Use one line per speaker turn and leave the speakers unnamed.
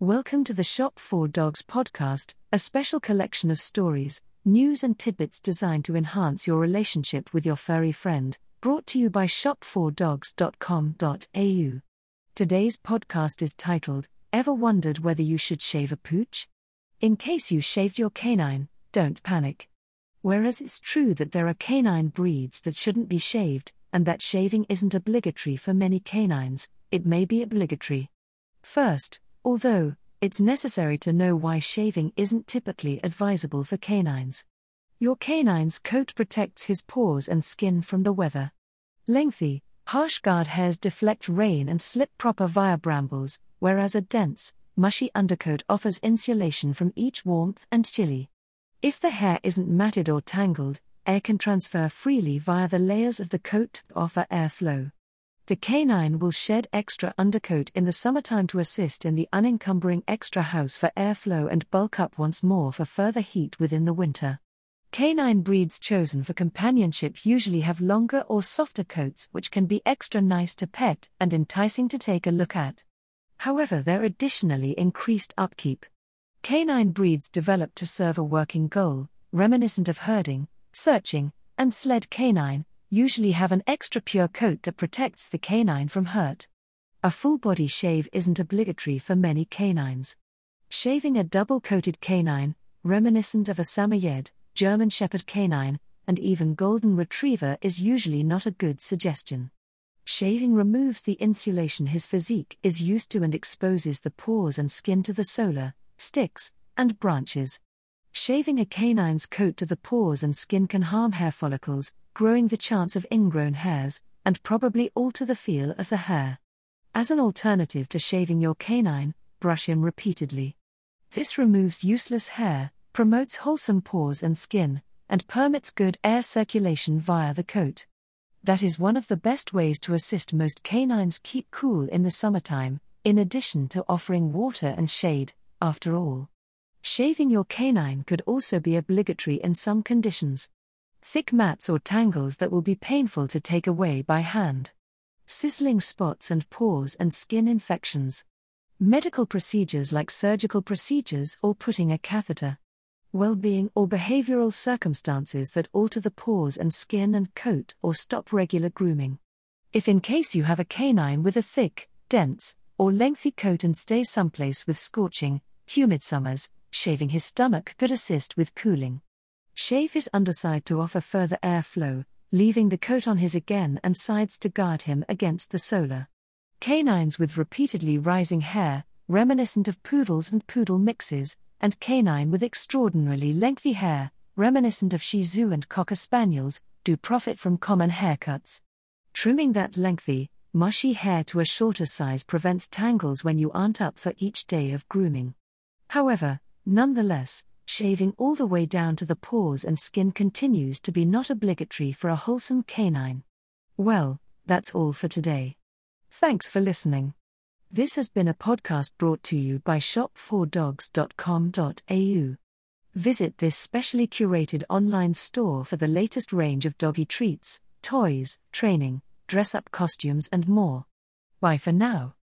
Welcome to the Shop for Dogs podcast, a special collection of stories, news, and tidbits designed to enhance your relationship with your furry friend, brought to you by shopfordogs.com.au. Today's podcast is titled, Ever Wondered Whether You Should Shave a Pooch? In case you shaved your canine, don't panic. Whereas it's true that there are canine breeds that shouldn't be shaved, and that shaving isn't obligatory for many canines, it may be obligatory. First, although, it's necessary to know why shaving isn't typically advisable for canines. Your canine's coat protects his paws and skin from the weather. Lengthy, harsh guard hairs deflect rain and slip proper via brambles, whereas a dense, mushy undercoat offers insulation from each warmth and chilly. If the hair isn't matted or tangled, air can transfer freely via the layers of the coat to offer airflow. The canine will shed extra undercoat in the summertime to assist in the unencumbering extra house for airflow and bulk up once more for further heat within the winter. Canine breeds chosen for companionship usually have longer or softer coats which can be extra nice to pet and enticing to take a look at. However, they're additionally increased upkeep. Canine breeds developed to serve a working goal, reminiscent of herding, searching, and sled canine, usually have an extra pure coat that protects the canine from hurt. A full body shave isn't obligatory for many canines. Shaving a double coated canine, reminiscent of a Samoyed, German Shepherd canine, and even Golden Retriever is usually not a good suggestion. Shaving removes the insulation his physique is used to and exposes the paws and skin to the solar, sticks, and branches. Shaving a canine's coat to the paws and skin can harm hair follicles, growing the chance of ingrown hairs, and probably alter the feel of the hair. As an alternative to shaving your canine, brush him repeatedly. This removes useless hair, promotes wholesome pores and skin, and permits good air circulation via the coat. That is one of the best ways to assist most canines keep cool in the summertime, in addition to offering water and shade, after all. Shaving your canine could also be obligatory in some conditions. Thick mats or tangles that will be painful to take away by hand. Sizzling spots and pores and skin infections. Medical procedures like surgical procedures or putting a catheter. Well being or behavioral circumstances that alter the pores and skin and coat or stop regular grooming. If in case you have a canine with a thick, dense, or lengthy coat and stay someplace with scorching, humid summers, shaving his stomach could assist with cooling. Shave his underside to offer further airflow, leaving the coat on his again and sides to guard him against the solar. Canines with repeatedly rising hair, reminiscent of poodles and poodle mixes, and canine with extraordinarily lengthy hair, reminiscent of Shih Tzu and Cocker Spaniels, do profit from common haircuts. Trimming that lengthy, mushy hair to a shorter size prevents tangles when you aren't up for each day of grooming. However, Nonetheless, shaving all the way down to the paws and skin continues to be not obligatory for a wholesome canine. Well, that's all for today. Thanks for listening. This has been a podcast brought to you by shopfordogs.com.au. Visit this specially curated online store for the latest range of doggy treats, toys, training, dress up costumes, and more. Bye for now.